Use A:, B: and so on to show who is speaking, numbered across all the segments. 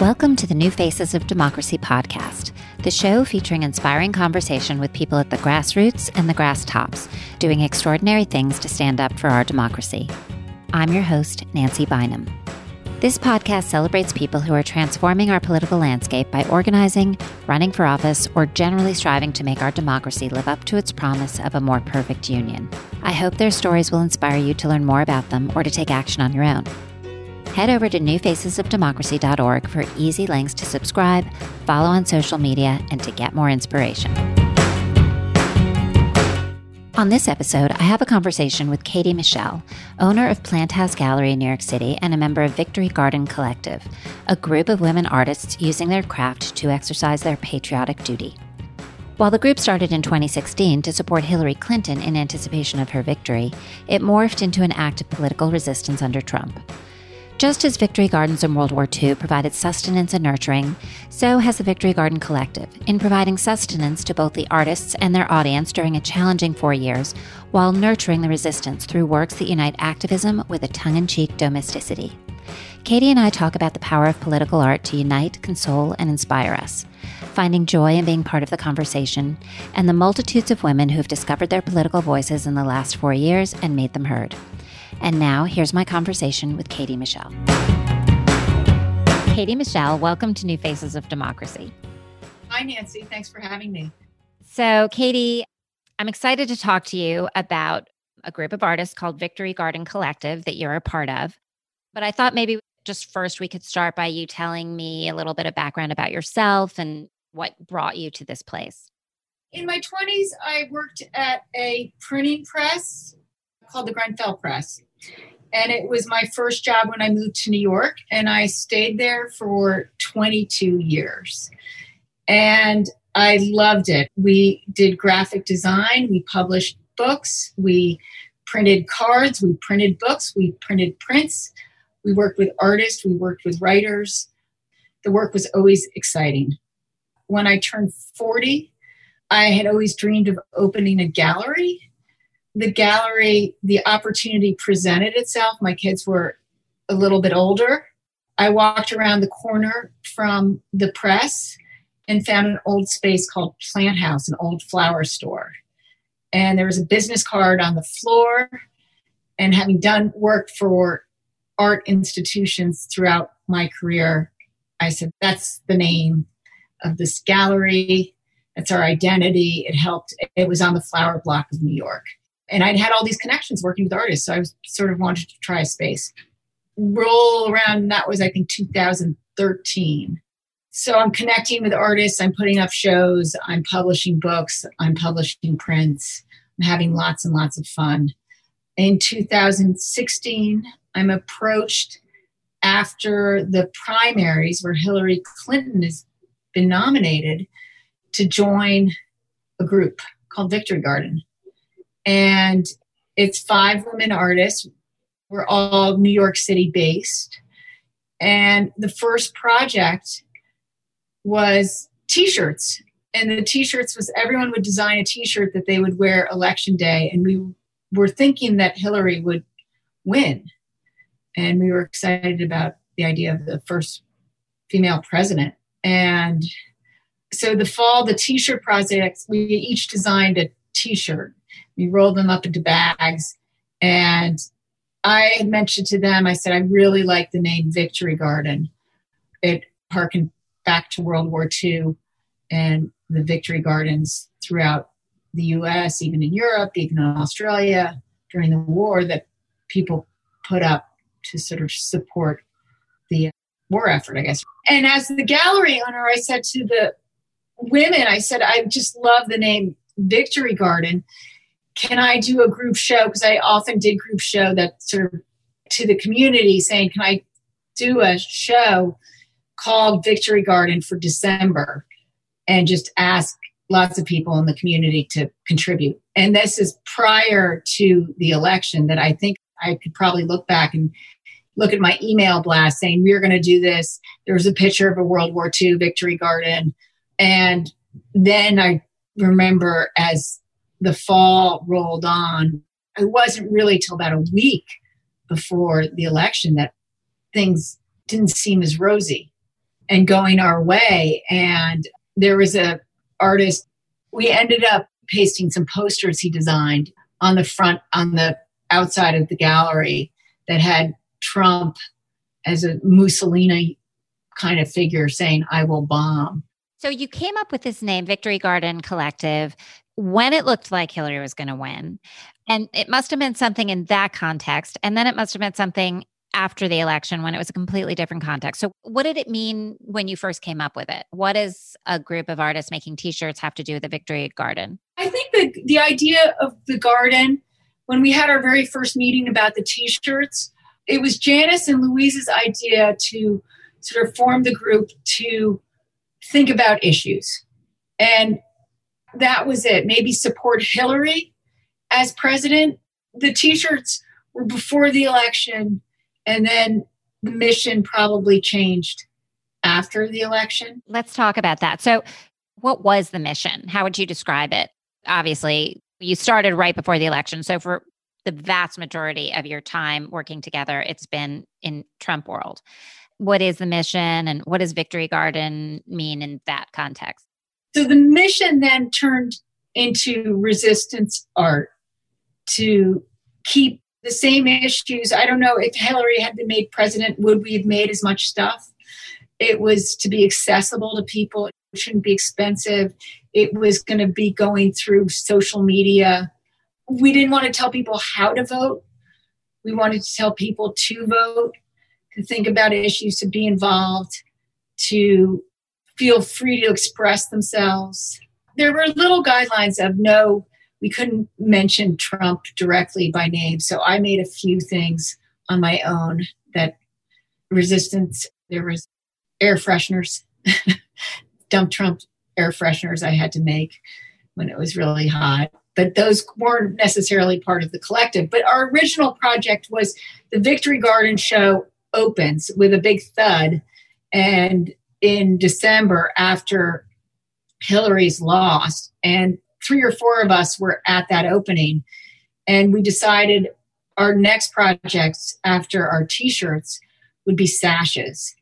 A: Welcome to the New Faces of Democracy podcast, the show featuring inspiring conversation with people at the grassroots and the grass tops, doing extraordinary things to stand up for our democracy. I'm your host, Nancy Bynum. This podcast celebrates people who are transforming our political landscape by organizing, running for office, or generally striving to make our democracy live up to its promise of a more perfect union. I hope their stories will inspire you to learn more about them or to take action on your own. Head over to newfacesofdemocracy.org for easy links to subscribe, follow on social media, and to get more inspiration. On this episode, I have a conversation with Katie Michel, owner of Planthouse Gallery in New York City and a member of Victory Garden Collective, a group of women artists using their craft to exercise their patriotic duty. While the group started in 2016 to support Hillary Clinton in anticipation of her victory, it morphed into an act of political resistance under Trump. Just as Victory Gardens in World War II provided sustenance and nurturing, so has the Victory Garden Collective in providing sustenance to both the artists and their audience during a challenging four years, while nurturing the resistance through works that unite activism with a tongue in cheek domesticity. Katie and I talk about the power of political art to unite, console, and inspire us, finding joy in being part of the conversation, and the multitudes of women who have discovered their political voices in the last four years and made them heard. And now, here's my conversation with Katie Michel. Katie Michel, welcome to New Faces of Democracy.
B: Hi, Nancy. Thanks for having me.
A: So, Katie, I'm excited to talk to you about a group of artists called Victory Garden Collective that you're a part of. But I thought maybe just first we could start by you telling me a little bit of background about yourself and what brought you to this place.
B: In my 20s, I worked at a printing press called the Grenfell Press. And it was my first job when I moved to New York, and I stayed there for 22 years. And I loved it. We did graphic design, we published books, we printed cards, we printed books, we printed prints, we worked with artists, we worked with writers. The work was always exciting. When I turned 40, I had always dreamed of opening a gallery the gallery, the opportunity presented itself. My kids were a little bit older. I walked around the corner from the press and found an old space called Planthouse, an old flower store. And there was a business card on the floor. And having done work for art institutions throughout my career, I said, that's the name of this gallery. That's our identity. It helped. It was on the flower block of New York and I'd had all these connections working with artists. So I was sort of wanted to try a space. Roll around, that was, I think, 2013. So I'm connecting with artists, I'm putting up shows, I'm publishing books, I'm publishing prints, I'm having lots and lots of fun. In 2016, I'm approached after the primaries where Hillary Clinton has been nominated to join a group called Victory Garden and it's five women artists. We're all New York City based. And the first project was t shirts. And the t shirts was everyone would design a t shirt that they would wear election day. And we were thinking that Hillary would win. And we were excited about the idea of the first female president. And so the fall, the t shirt projects, we each designed a t shirt we rolled them up into bags. And I mentioned to them, I said, I really like the name Victory Garden. It harkened back to World War II and the victory gardens throughout the US, even in Europe, even in Australia during the war that people put up to sort of support the war effort, I guess. And as the gallery owner, I said to the women, I said, I just love the name Victory Garden can I do a group show? Because I often did group show that sort of to the community saying, can I do a show called Victory Garden for December and just ask lots of people in the community to contribute. And this is prior to the election that I think I could probably look back and look at my email blast saying, we're going to do this. There was a picture of a World War II Victory Garden. And then I remember as the fall rolled on, it wasn't really till about a week before the election that things didn't seem as rosy. and going our way. And there was a artist, we ended up pasting some posters he designed on the front, on the outside of the gallery that had Trump as a Mussolini kind of figure saying, I will bomb.
A: So you came up with this name, Victory Garden Collective, when it looked like Hillary was going to win. And it must have been something in that context. And then it must have been something after the election when it was a completely different context. So, what did it mean when you first came up with it? What does a group of artists making t shirts have to do with the Victory Garden?
B: I think the, the idea of the garden, when we had our very first meeting about the t shirts, it was Janice and Louise's idea to sort of form the group to think about issues. And that was it. Maybe support Hillary as president. The t shirts were before the election, and then the mission probably changed after the election.
A: Let's talk about that. So, what was the mission? How would you describe it? Obviously, you started right before the election. So, for the vast majority of your time working together, it's been in Trump world. What is the mission and what does Victory Garden mean in that context?
B: So the mission then turned into resistance art to keep the same issues. I don't know if Hillary had been made president, would we have made as much stuff? It was to be accessible to people. It shouldn't be expensive. It was going to be going through social media. We didn't want to tell people how to vote. We wanted to tell people to vote, to think about issues, to be involved, to feel free to express themselves. There were little guidelines of no, we couldn't mention Trump directly by name. So I made a few things on my own that resistance, there was air fresheners, dump Trump air fresheners I had to make when it was really hot. But those weren't necessarily part of the collective. But our original project was the Victory Garden show opens with a big thud. And in December after Hillary's loss, and three or four of us were at that opening, and we decided our next projects after our T-shirts would be sashes,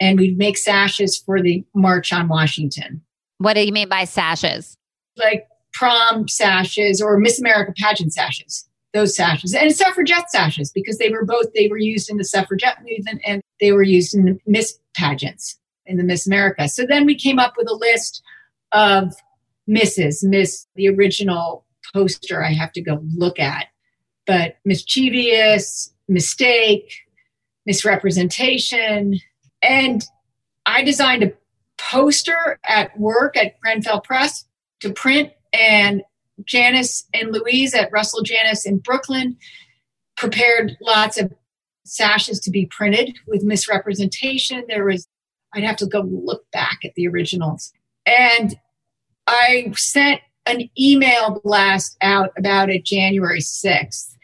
B: and we'd make sashes for the March on Washington.
A: What do you mean by sashes?
B: Like prom sashes or Miss America pageant sashes those sashes and suffragette sashes because they were both they were used in the suffragette movement and they were used in the miss pageants in the Miss America. So then we came up with a list of misses, Miss, the original poster I have to go look at, but mischievous, mistake, misrepresentation. And I designed a poster at work at Grenfell Press to print, and Janice and Louise at Russell Janice in Brooklyn prepared lots of sashes to be printed with misrepresentation. There was I'd have to go look back at the originals. And I sent an email blast out about it January 6th,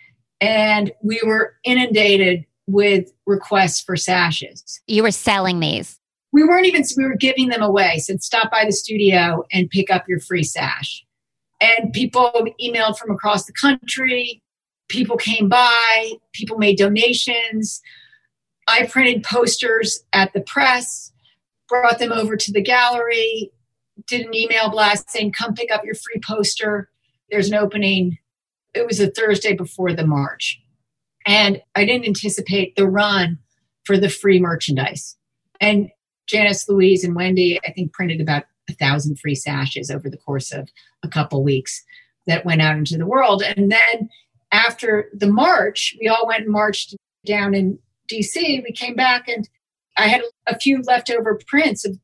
B: and we were inundated with requests for sashes.
A: You were selling these.
B: We weren't even, we were giving them away. Said, stop by the studio and pick up your free sash. And people emailed from across the country. People came by, people made donations. I printed posters at the press brought them over to the gallery, did an email blast saying, come pick up your free poster. There's an opening. It was a Thursday before the march. And I didn't anticipate the run for the free merchandise. And Janice, Louise, and Wendy, I think, printed about a thousand free sashes over the course of a couple weeks that went out into the world. And then after the march, we all went and marched down in DC. We came back and I had a few leftover prints of,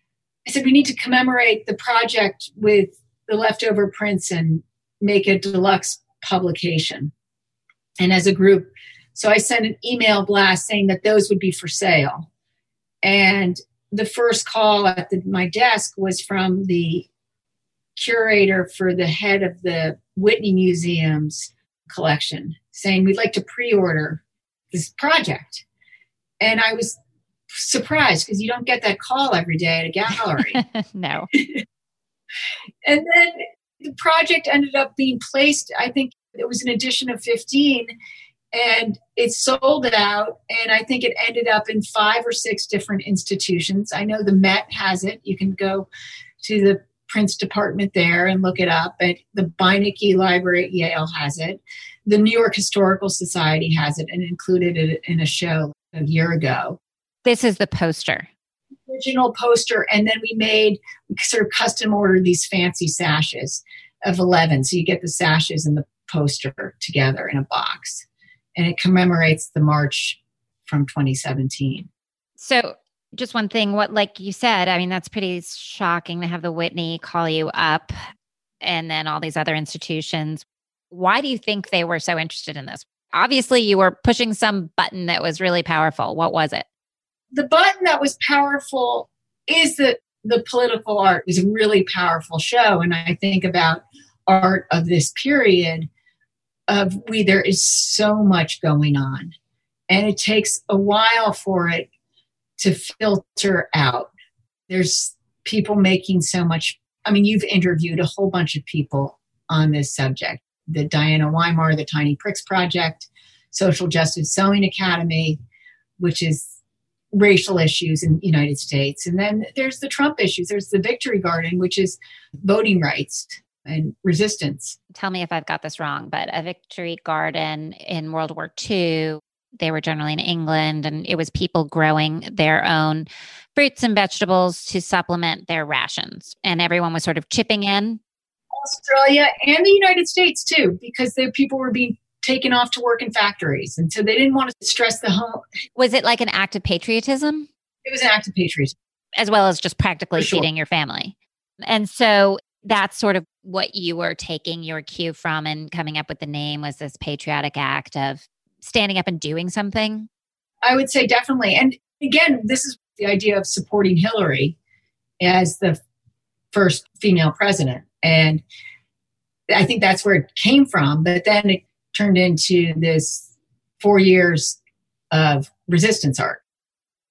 B: I said, we need to commemorate the project with the leftover prints and make a deluxe publication. And as a group, so I sent an email blast saying that those would be for sale. And the first call at the, my desk was from the curator for the head of the Whitney Museum's collection saying, We'd like to pre order this project. And I was surprised because you don't get that call every day at a gallery.
A: no.
B: and then the project ended up being placed, I think it was an edition of 15 and it sold out and i think it ended up in five or six different institutions i know the met has it you can go to the prints department there and look it up and the beinecke library at yale has it the new york historical society has it and included it in a show a year ago
A: this is the poster
B: original poster and then we made we sort of custom ordered these fancy sashes of 11 so you get the sashes and the poster together in a box and it commemorates the march from 2017.
A: So, just one thing, what, like you said, I mean, that's pretty shocking to have the Whitney call you up and then all these other institutions. Why do you think they were so interested in this? Obviously, you were pushing some button that was really powerful. What was it?
B: The button that was powerful is that the political art was a really powerful show. And I think about art of this period of we there is so much going on. And it takes a while for it to filter out. There's people making so much i mean you've interviewed a whole bunch of people on this subject. The diana weymar the tiny pricks project social justice sewing academy which is racial issues in the united states and then there's the trump issues there's the victory garden which is voting rights and resistance.
A: Tell me if I've got this wrong, but a victory garden in World War II, they were generally in England, and it was people growing their own fruits and vegetables to supplement their rations. And everyone was sort of chipping in.
B: Australia and the United States, too, because the people were being taken off to work in factories. And so they didn't want to stress the home.
A: Was it like an act of patriotism?
B: It was an act of patriotism.
A: As well as just practically sure. feeding your family. And so that's sort of what you were taking your cue from and coming up with the name was this patriotic act of standing up and doing something?
B: I would say definitely. And again, this is the idea of supporting Hillary as the first female president. And I think that's where it came from. But then it turned into this four years of resistance art.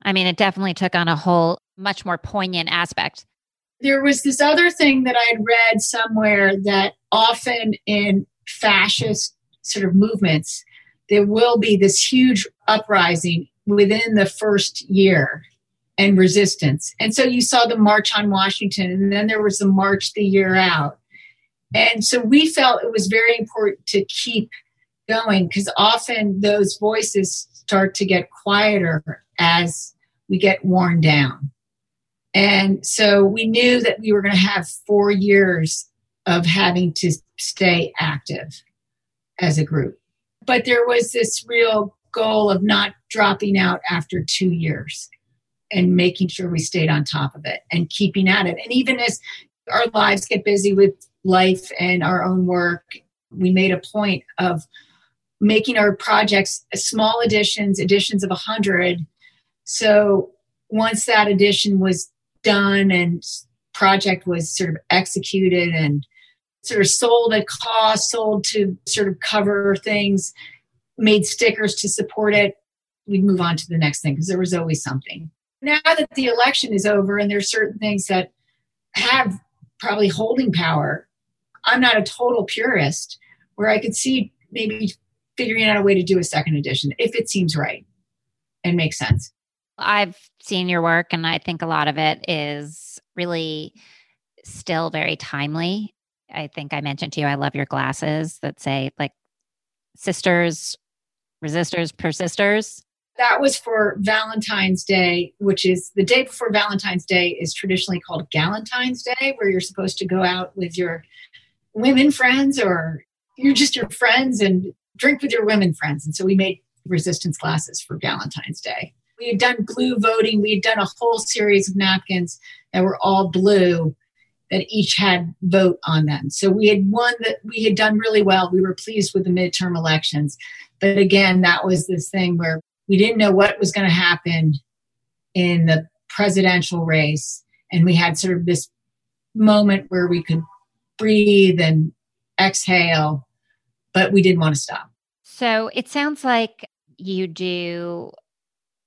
A: I mean, it definitely took on a whole much more poignant aspect
B: there was this other thing that I had read somewhere that often in fascist sort of movements, there will be this huge uprising within the first year and resistance. And so you saw the March on Washington, and then there was the March the year out. And so we felt it was very important to keep going because often those voices start to get quieter as we get worn down. And so we knew that we were going to have four years of having to stay active as a group. But there was this real goal of not dropping out after two years and making sure we stayed on top of it and keeping at it. And even as our lives get busy with life and our own work, we made a point of making our projects small editions, editions of 100. So once that edition was done and project was sort of executed and sort of sold at cost, sold to sort of cover things, made stickers to support it, we'd move on to the next thing because there was always something. Now that the election is over and there's certain things that have probably holding power, I'm not a total purist where I could see maybe figuring out a way to do a second edition if it seems right and makes sense.
A: I've seen your work, and I think a lot of it is really still very timely. I think I mentioned to you, I love your glasses that say like sisters, resistors, persisters.
B: That was for Valentine's Day, which is the day before Valentine's Day is traditionally called Galentine's Day, where you're supposed to go out with your women friends or you're just your friends and drink with your women friends. And so we made resistance glasses for Valentine's Day we had done blue voting. We had done a whole series of napkins that were all blue that each had vote on them. So we had won that we had done really well. We were pleased with the midterm elections. But again, that was this thing where we didn't know what was going to happen in the presidential race. And we had sort of this moment where we could breathe and exhale, but we didn't want to stop.
A: So it sounds like you do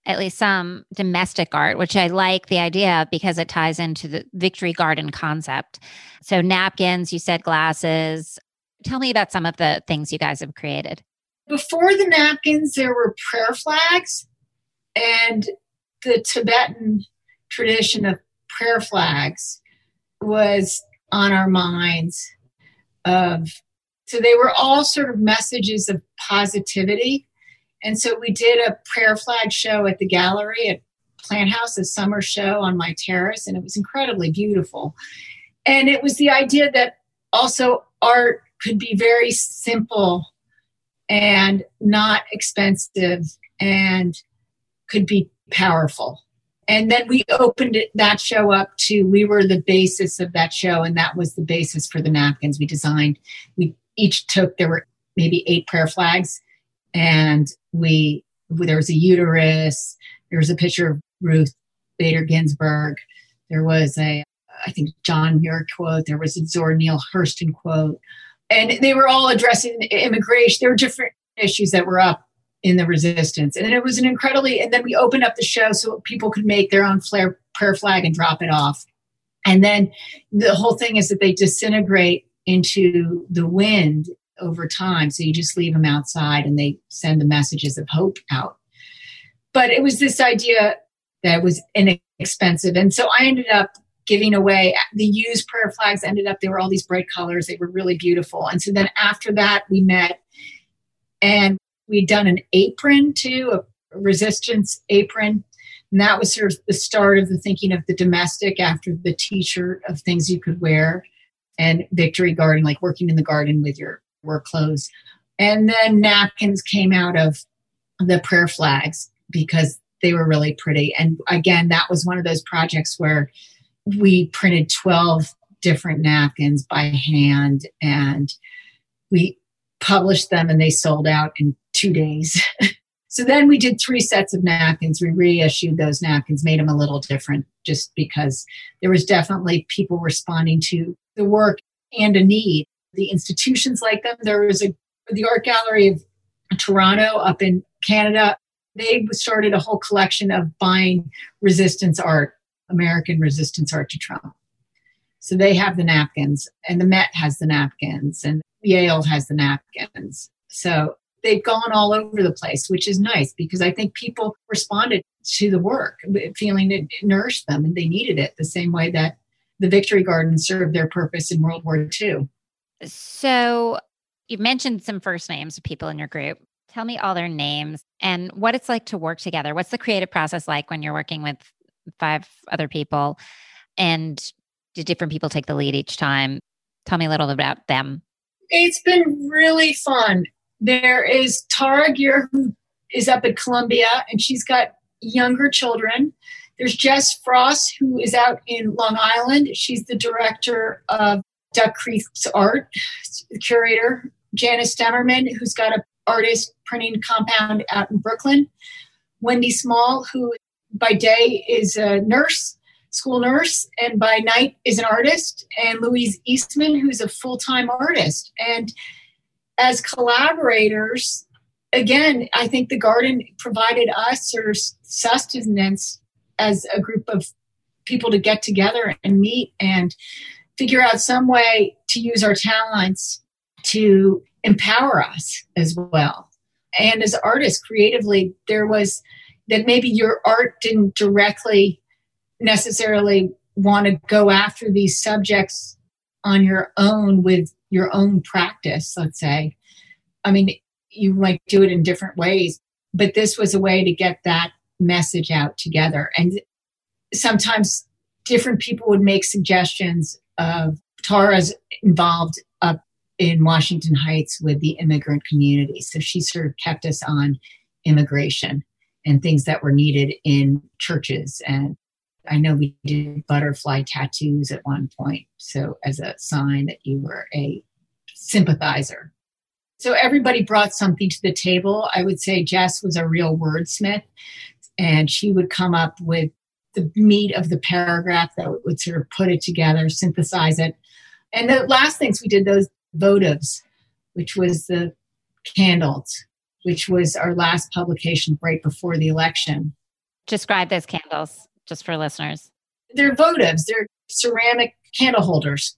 A: at least some domestic art, which I like the idea of because it ties into the victory garden concept. So, napkins, you said glasses. Tell me about some of the things you guys have created.
B: before the napkins, there were prayer flags, and the Tibetan tradition of prayer flags was on our minds. Of so they were all sort of messages of positivity, and so we did a prayer flag show at the gallery at Planthouse, a summer show on my terrace, and it was incredibly beautiful. And it was the idea that also art could be very simple and not expensive and could be powerful. And then we opened it, that show up to, we were the basis of that show, and that was the basis for the napkins we designed. We each took, there were maybe eight prayer flags, and we, there was a uterus, there was a picture of Ruth Bader Ginsburg, there was a, I think, John Muir quote, there was a Zora Neale Hurston quote, and they were all addressing immigration. There were different issues that were up in the resistance, and it was an incredibly. And then we opened up the show so people could make their own flare, prayer flag and drop it off. And then the whole thing is that they disintegrate into the wind over time. So you just leave them outside, and they send the messages of hope out. But it was this idea that was inexpensive, and so I ended up giving away the used prayer flags ended up there were all these bright colors. They were really beautiful. And so then after that we met and we'd done an apron too a resistance apron. And that was sort of the start of the thinking of the domestic after the t-shirt of things you could wear and victory garden like working in the garden with your work clothes and then napkins came out of the prayer flags because they were really pretty and again that was one of those projects where we printed 12 different napkins by hand and we published them and they sold out in two days. so then we did three sets of napkins. We reissued those napkins, made them a little different just because there was definitely people responding to the work and a need. The institutions like them. There was a the art gallery of Toronto up in Canada. They started a whole collection of buying resistance art American resistance art to Trump. So they have the napkins, and the Met has the napkins, and Yale has the napkins. So they've gone all over the place, which is nice because I think people responded to the work, feeling it nourished them and they needed it the same way that the Victory Garden served their purpose in World War II.
A: So you mentioned some first names of people in your group. Tell me all their names and what it's like to work together. What's the creative process like when you're working with five other people. And did different people take the lead each time? Tell me a little about them.
B: It's been really fun. There is Tara Geer, who is up at Columbia, and she's got younger children. There's Jess Frost, who is out in Long Island. She's the director of Duck Creek's art, curator. Janice Stemmerman, who's got a artist printing compound out in Brooklyn. Wendy Small, who by day is a nurse, school nurse, and by night is an artist, and Louise Eastman, who's a full time artist. And as collaborators, again, I think the garden provided us or sustenance as a group of people to get together and meet and figure out some way to use our talents to empower us as well. And as artists, creatively, there was that maybe your art didn't directly necessarily want to go after these subjects on your own with your own practice, let's say. I mean, you might do it in different ways, but this was a way to get that message out together. And sometimes different people would make suggestions of Tara's involved up in Washington Heights with the immigrant community. So she sort of kept us on immigration and things that were needed in churches. And I know we did butterfly tattoos at one point. So, as a sign that you were a sympathizer. So, everybody brought something to the table. I would say Jess was a real wordsmith, and she would come up with the meat of the paragraph that would sort of put it together, synthesize it. And the last things we did, those votives, which was the candles which was our last publication right before the election.
A: Describe those candles just for listeners.
B: They're votives, they're ceramic candle holders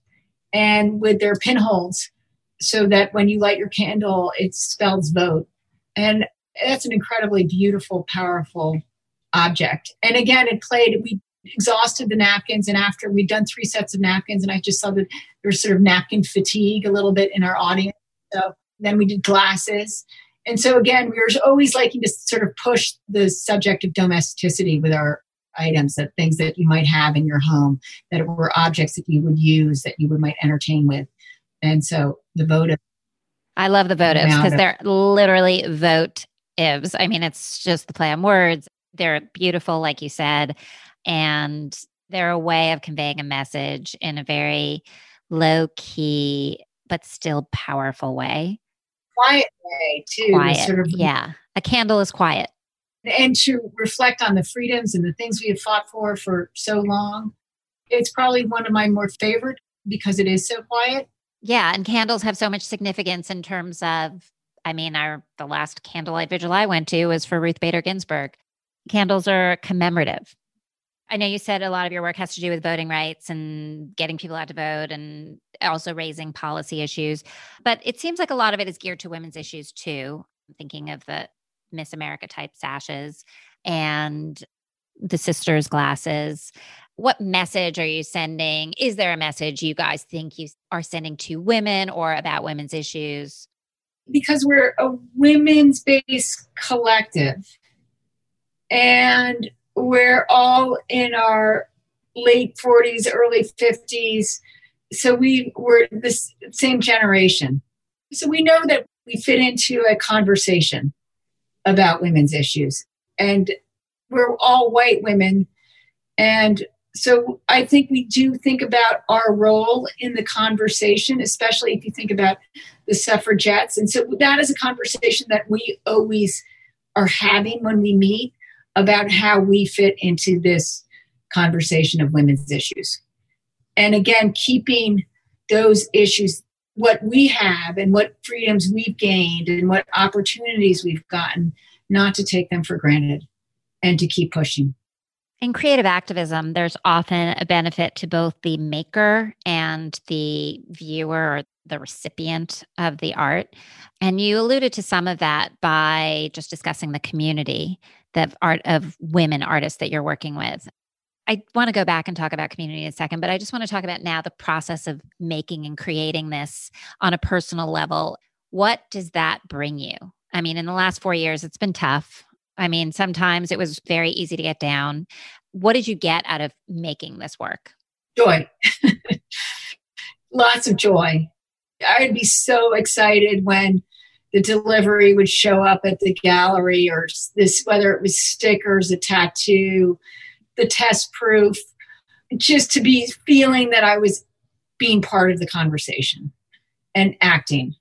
B: and with their pinholes so that when you light your candle, it spells vote. And that's an incredibly beautiful, powerful object. And again, it played, we exhausted the napkins. And after we'd done three sets of napkins, and I just saw that there was sort of napkin fatigue a little bit in our audience. So then we did glasses. And so again, we were always liking to sort of push the subject of domesticity with our items, that things that you might have in your home, that were objects that you would use, that you would might entertain with. And so the votive.
A: I love the votives because they're literally vote ifs. I mean, it's just the play on words. They're beautiful, like you said, and they're a way of conveying a message in a very low key but still powerful way.
B: Quiet way too.
A: Quiet, sort of, yeah. A candle is quiet
B: and to reflect on the freedoms and the things we have fought for for so long. It's probably one of my more favorite because it is so quiet.
A: Yeah, and candles have so much significance in terms of I mean, our the last candlelight vigil I went to was for Ruth Bader Ginsburg. Candles are commemorative. I know you said a lot of your work has to do with voting rights and getting people out to vote and also raising policy issues, but it seems like a lot of it is geared to women's issues too. I'm thinking of the Miss America type sashes and the sisters' glasses. What message are you sending? Is there a message you guys think you are sending to women or about women's issues?
B: Because we're a women's based collective and we're all in our late 40s, early 50s. So we were the same generation. So we know that we fit into a conversation about women's issues. And we're all white women. And so I think we do think about our role in the conversation, especially if you think about the suffragettes. And so that is a conversation that we always are having when we meet about how we fit into this conversation of women's issues. And again, keeping those issues what we have and what freedoms we've gained and what opportunities we've gotten, not to take them for granted and to keep pushing.
A: In creative activism, there's often a benefit to both the maker and the viewer or the recipient of the art. And you alluded to some of that by just discussing the community, the art of women artists that you're working with. I want to go back and talk about community in a second, but I just want to talk about now the process of making and creating this on a personal level. What does that bring you? I mean, in the last four years, it's been tough. I mean, sometimes it was very easy to get down. What did you get out of making this work?
B: Joy. Lots of joy. I'd be so excited when the delivery would show up at the gallery or this, whether it was stickers, a tattoo, the test proof, just to be feeling that I was being part of the conversation and acting.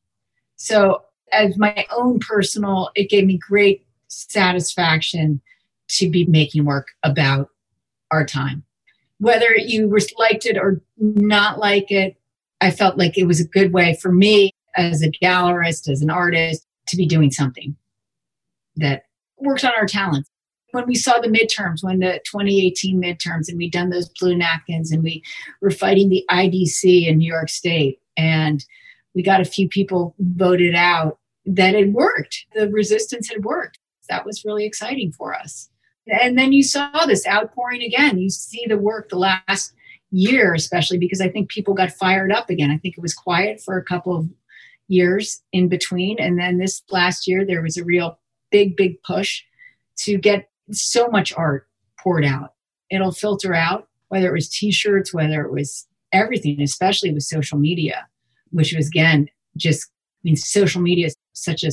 B: So, as my own personal, it gave me great satisfaction to be making work about our time. Whether you liked it or not like it, I felt like it was a good way for me as a gallerist, as an artist, to be doing something that worked on our talents when we saw the midterms, when the 2018 midterms, and we'd done those blue napkins, and we were fighting the IDC in New York State, and we got a few people voted out, that it worked. The resistance had worked. That was really exciting for us. And then you saw this outpouring again. You see the work the last year, especially because I think people got fired up again. I think it was quiet for a couple of years in between. And then this last year, there was a real big, big push to get so much art poured out. It'll filter out, whether it was t shirts, whether it was everything, especially with social media, which was again just, I mean, social media is such a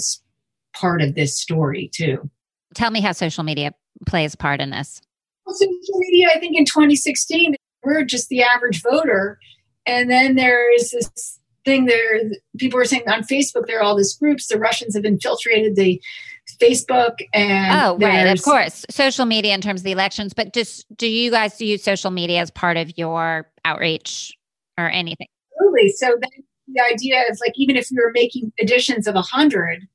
B: part of this story too.
A: Tell me how social media plays part in this.
B: Well, social media, I think in 2016, we're just the average voter. And then there is this thing there, people were saying on Facebook, there are all these groups, the Russians have infiltrated the Facebook and
A: oh right, of course, social media in terms of the elections. But just do you guys use social media as part of your outreach or anything?
B: Absolutely. So then the idea is like even if you were making editions of a hundred,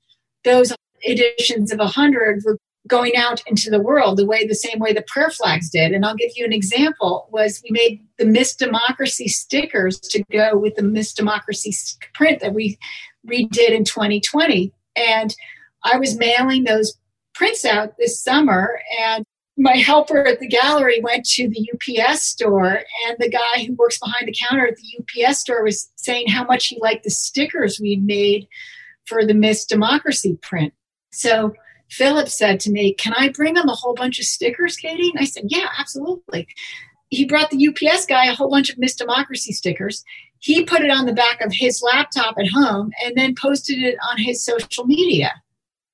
B: those editions of a hundred were going out into the world the way the same way the prayer flags did and i'll give you an example was we made the miss democracy stickers to go with the miss democracy print that we redid in 2020 and I was mailing those prints out this summer, and my helper at the gallery went to the UPS store, and the guy who works behind the counter at the UPS store was saying how much he liked the stickers we'd made for the Miss Democracy print. So Philip said to me, Can I bring him a whole bunch of stickers, Katie? And I said, Yeah, absolutely. He brought the UPS guy a whole bunch of Miss Democracy stickers. He put it on the back of his laptop at home and then posted it on his social media.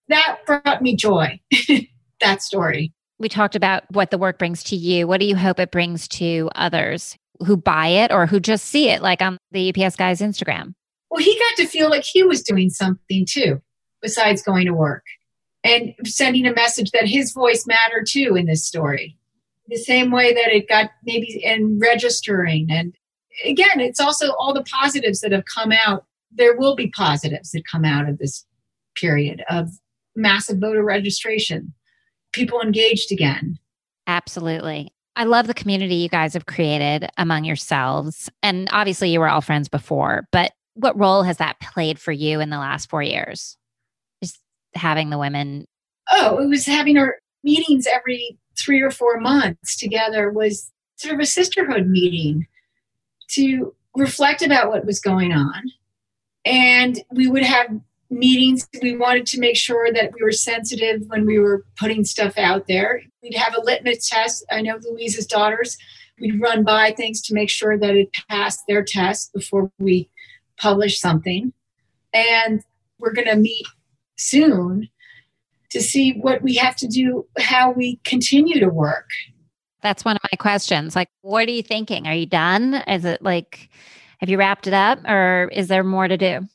B: That brought me joy, that story.
A: We talked about what the work brings to you. What do you hope it brings to others who buy it or who just see it, like on the UPS guy's Instagram?
B: Well, he got to feel like he was doing something too, besides going to work and sending a message that his voice mattered too in this story. The same way that it got maybe in registering. And again, it's also all the positives that have come out. There will be positives that come out of this period of massive voter registration, people engaged again.
A: Absolutely. I love the community you guys have created among yourselves. And obviously, you were all friends before, but what role has that played for you in the last four years? Just having the women.
B: Oh, it was having our meetings every three or four months together was sort of a sisterhood meeting to reflect about what was going on. And we would have meetings. We wanted to make sure that we were sensitive when we were putting stuff out there. We'd have a litmus test. I know Louise's daughters, we'd run by things to make sure that it passed their test before we publish something. And we're going to meet soon to see what we have to do, how we continue to work.
A: That's one of my questions. Like, what are you thinking? Are you done? Is it like, have you wrapped it up or is there more to do?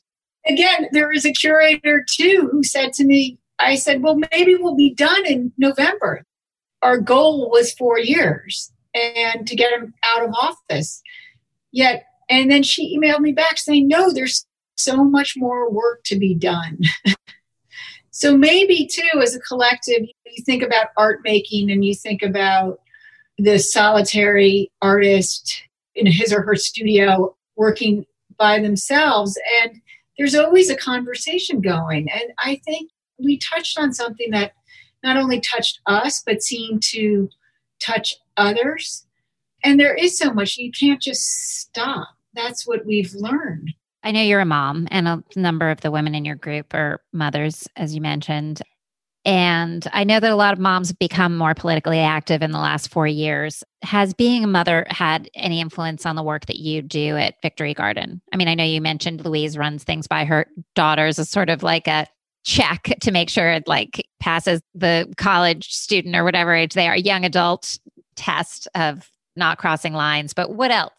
B: Again, there was a curator too who said to me, I said, well, maybe we'll be done in November. Our goal was four years and to get him out of office. Yet and then she emailed me back saying, no, there's so much more work to be done. so maybe, too, as a collective, you think about art making and you think about the solitary artist in his or her studio working by themselves. And there's always a conversation going. And I think we touched on something that not only touched us, but seemed to touch others. And there is so much, you can't just stop that's what we've learned.
A: I know you're a mom, and a number of the women in your group are mothers, as you mentioned. And I know that a lot of moms have become more politically active in the last four years. Has being a mother had any influence on the work that you do at Victory Garden? I mean, I know you mentioned Louise runs things by her daughters as sort of like a check to make sure it like passes the college student or whatever age they are, young adult test of not crossing lines. But what else?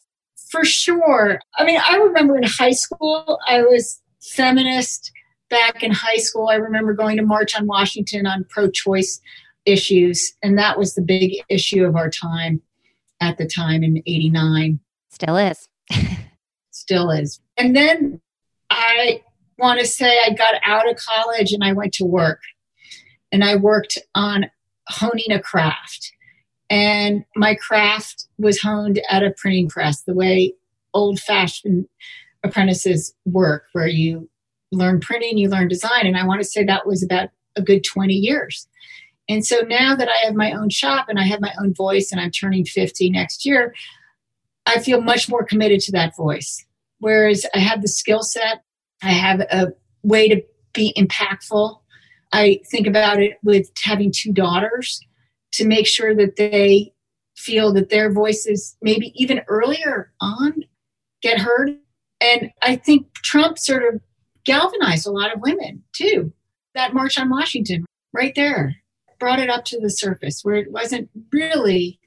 B: for sure. I mean, I remember in high school, I was feminist back in high school. I remember going to March on Washington on pro choice issues, and that was the big issue of our time at the time in 89.
A: Still is.
B: Still is. And then I want to say I got out of college and I went to work. And I worked on honing a craft and my craft was honed at a printing press the way old fashioned apprentices work where you learn printing you learn design. And i want to say that was about a good 20 years. And so now that i have my own shop and i have my own voice and i'm turning 50 next year i feel much more committed to that voice. Whereas i have the skill set i have a way to be impactful. I think about it with having two daughters to make sure that they feel that their voices, maybe even earlier on, get heard. And I think Trump sort of galvanized a lot of women too. That March on Washington, right there, brought it up to the surface where it wasn't really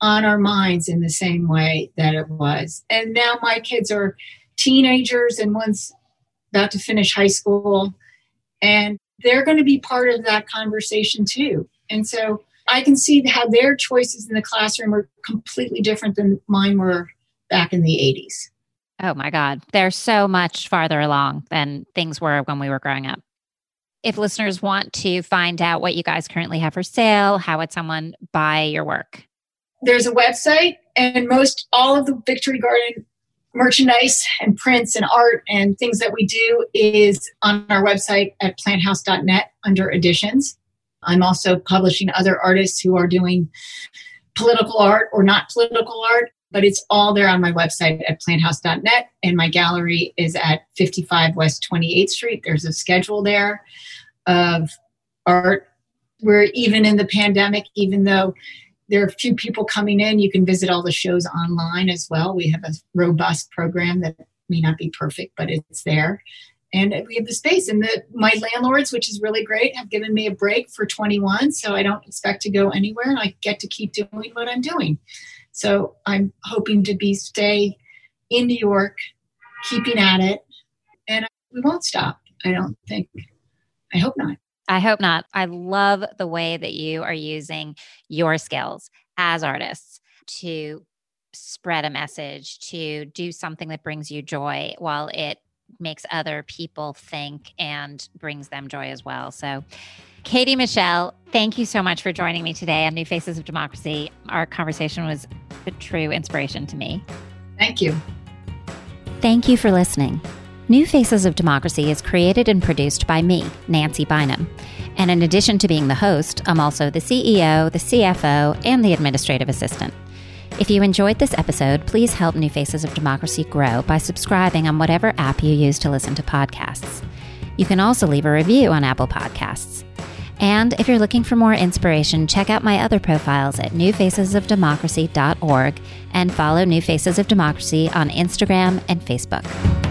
B: on our minds in the same way that it was. And now my kids are teenagers and one's about to finish high school, and they're going to be part of that conversation too. And so I can see how their choices in the classroom are completely different than mine were back in the 80s.
A: Oh my God. They're so much farther along than things were when we were growing up. If listeners want to find out what you guys currently have for sale, how would someone buy your work?
B: There's a website, and most all of the Victory Garden merchandise and prints and art and things that we do is on our website at planthouse.net under editions. I'm also publishing other artists who are doing political art or not political art, but it's all there on my website at planthouse.net. And my gallery is at 55 West 28th Street. There's a schedule there of art where even in the pandemic, even though there are a few people coming in, you can visit all the shows online as well. We have a robust program that may not be perfect, but it's there and we have the space and the my landlords which is really great have given me a break for 21 so i don't expect to go anywhere and i get to keep doing what i'm doing so i'm hoping to be stay in new york keeping at it and we won't stop i don't think i hope not
A: i hope not i love the way that you are using your skills as artists to spread a message to do something that brings you joy while it makes other people think and brings them joy as well. So, Katie Michel, thank you so much for joining me today on New Faces of Democracy. Our conversation was a true inspiration to me.
B: Thank you.
A: Thank you for listening. New Faces of Democracy is created and produced by me, Nancy Bynum. And in addition to being the host, I'm also the CEO, the CFO, and the administrative assistant. If you enjoyed this episode, please help New Faces of Democracy grow by subscribing on whatever app you use to listen to podcasts. You can also leave a review on Apple Podcasts. And if you're looking for more inspiration, check out my other profiles at newfacesofdemocracy.org and follow New Faces of Democracy on Instagram and Facebook.